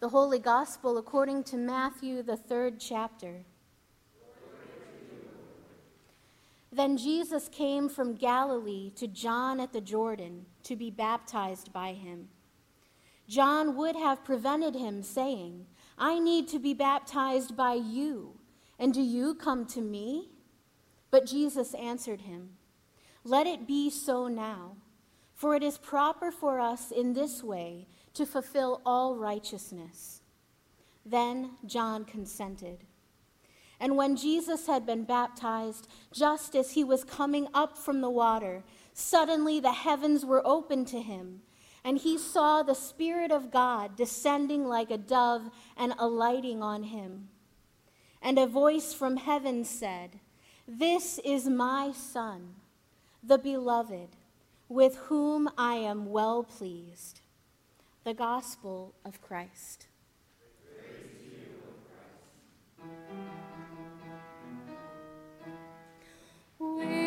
The Holy Gospel according to Matthew, the third chapter. Then Jesus came from Galilee to John at the Jordan to be baptized by him. John would have prevented him, saying, I need to be baptized by you, and do you come to me? But Jesus answered him, Let it be so now, for it is proper for us in this way to fulfill all righteousness. Then John consented. And when Jesus had been baptized, just as he was coming up from the water, suddenly the heavens were opened to him, and he saw the Spirit of God descending like a dove and alighting on him. And a voice from heaven said, This is my Son, the beloved, with whom I am well pleased the gospel of Christ. Wade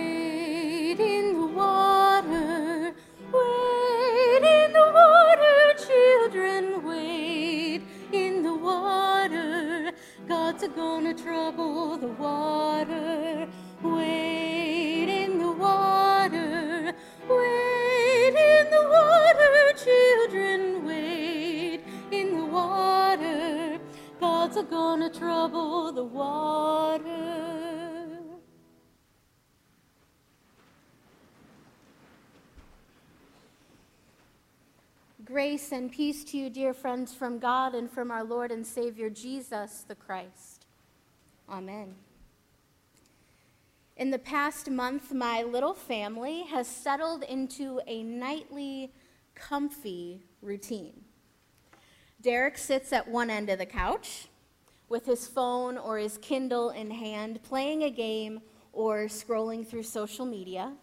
trouble the water. Grace and peace to you, dear friends, from God and from our Lord and Savior Jesus the Christ. Amen. In the past month, my little family has settled into a nightly, comfy routine. Derek sits at one end of the couch with his phone or his Kindle in hand, playing a game or scrolling through social media.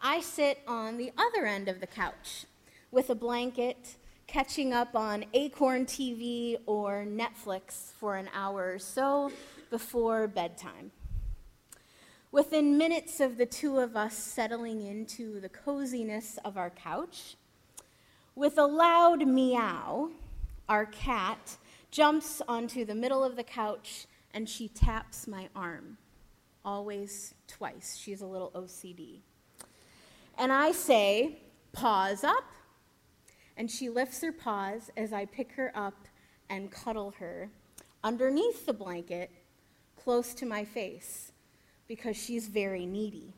I sit on the other end of the couch with a blanket, catching up on Acorn TV or Netflix for an hour or so before bedtime. Within minutes of the two of us settling into the coziness of our couch, with a loud meow, our cat jumps onto the middle of the couch and she taps my arm. Always twice. She's a little OCD. And I say, Paws up. And she lifts her paws as I pick her up and cuddle her underneath the blanket close to my face because she's very needy.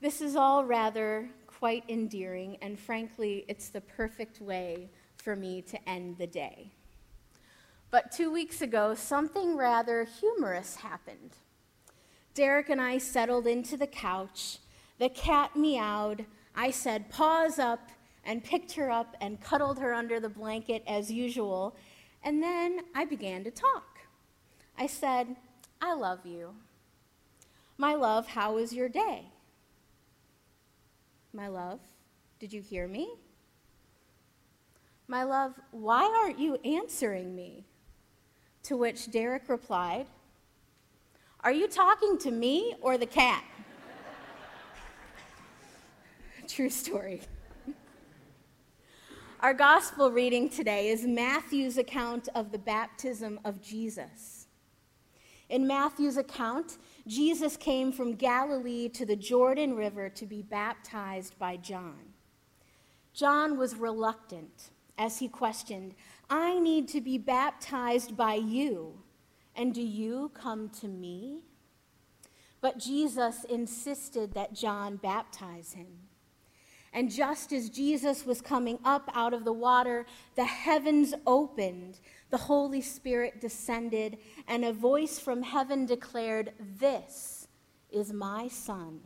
This is all rather quite endearing, and frankly, it's the perfect way for me to end the day. But two weeks ago, something rather humorous happened. Derek and I settled into the couch. The cat meowed. I said, Paws up, and picked her up and cuddled her under the blanket as usual. And then I began to talk. I said, I love you. My love, how was your day? My love, did you hear me? My love, why aren't you answering me? To which Derek replied, Are you talking to me or the cat? True story. Our gospel reading today is Matthew's account of the baptism of Jesus. In Matthew's account, Jesus came from Galilee to the Jordan River to be baptized by John. John was reluctant as he questioned, I need to be baptized by you, and do you come to me? But Jesus insisted that John baptize him. And just as Jesus was coming up out of the water, the heavens opened, the Holy Spirit descended, and a voice from heaven declared, This is my Son,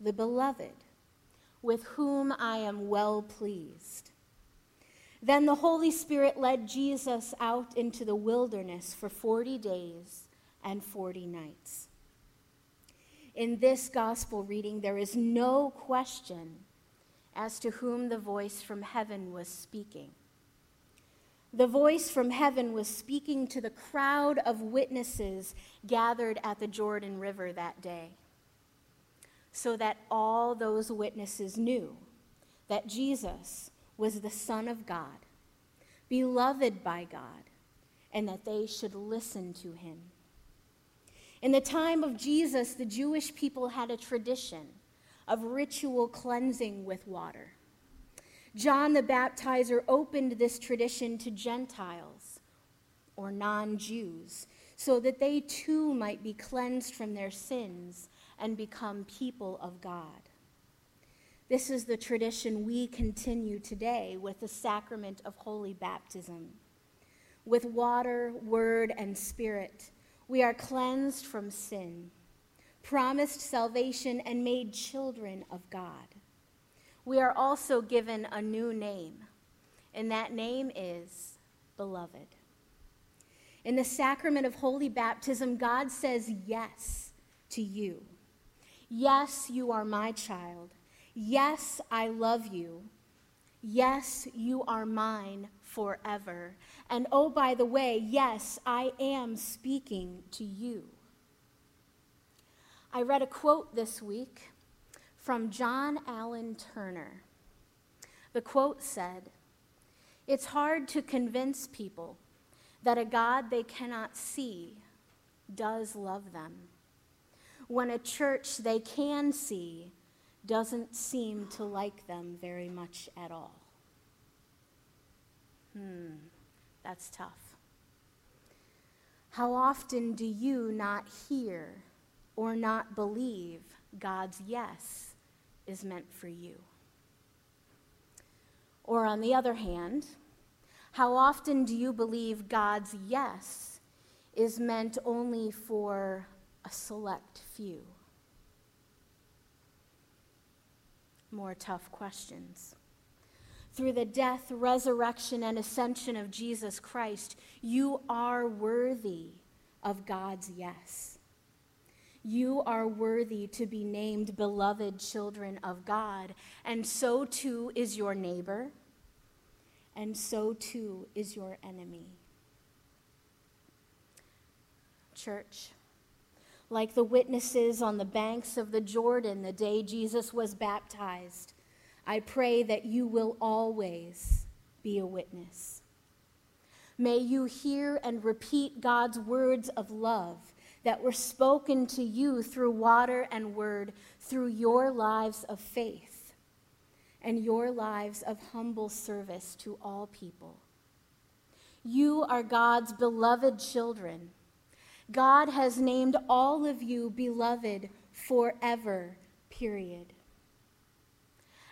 the beloved, with whom I am well pleased. Then the Holy Spirit led Jesus out into the wilderness for 40 days and 40 nights. In this gospel reading, there is no question as to whom the voice from heaven was speaking. The voice from heaven was speaking to the crowd of witnesses gathered at the Jordan River that day, so that all those witnesses knew that Jesus was the Son of God, beloved by God, and that they should listen to him. In the time of Jesus, the Jewish people had a tradition of ritual cleansing with water. John the Baptizer opened this tradition to Gentiles or non Jews so that they too might be cleansed from their sins and become people of God. This is the tradition we continue today with the sacrament of holy baptism. With water, word, and spirit, we are cleansed from sin, promised salvation, and made children of God. We are also given a new name, and that name is Beloved. In the sacrament of holy baptism, God says yes to you. Yes, you are my child. Yes, I love you. Yes, you are mine forever. And oh, by the way, yes, I am speaking to you. I read a quote this week from John Allen Turner. The quote said, It's hard to convince people that a God they cannot see does love them when a church they can see doesn't seem to like them very much at all. Hmm, that's tough. How often do you not hear or not believe God's yes is meant for you? Or on the other hand, how often do you believe God's yes is meant only for a select few? More tough questions. Through the death, resurrection, and ascension of Jesus Christ, you are worthy of God's yes. You are worthy to be named beloved children of God, and so too is your neighbor and so too is your enemy. Church, like the witnesses on the banks of the Jordan the day Jesus was baptized, I pray that you will always be a witness. May you hear and repeat God's words of love that were spoken to you through water and word, through your lives of faith and your lives of humble service to all people. You are God's beloved children. God has named all of you beloved forever, period.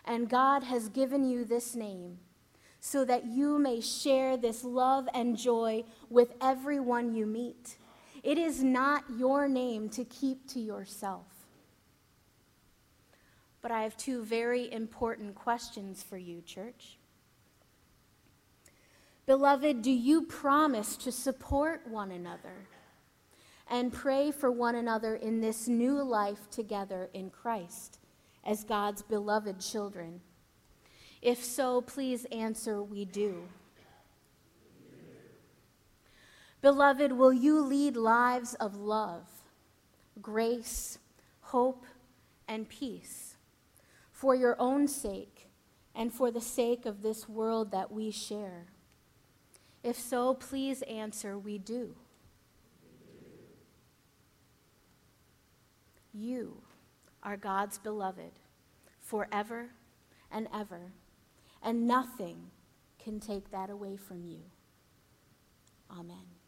And God has given you this name so that you may share this love and joy with everyone you meet. It is not your name to keep to yourself. But I have two very important questions for you, church. Beloved, do you promise to support one another and pray for one another in this new life together in Christ as God's beloved children? If so, please answer, We do. Beloved, will you lead lives of love, grace, hope, and peace? for your own sake and for the sake of this world that we share? If so, please answer, We do. You are God's beloved forever and ever, and nothing can take that away from you. Amen.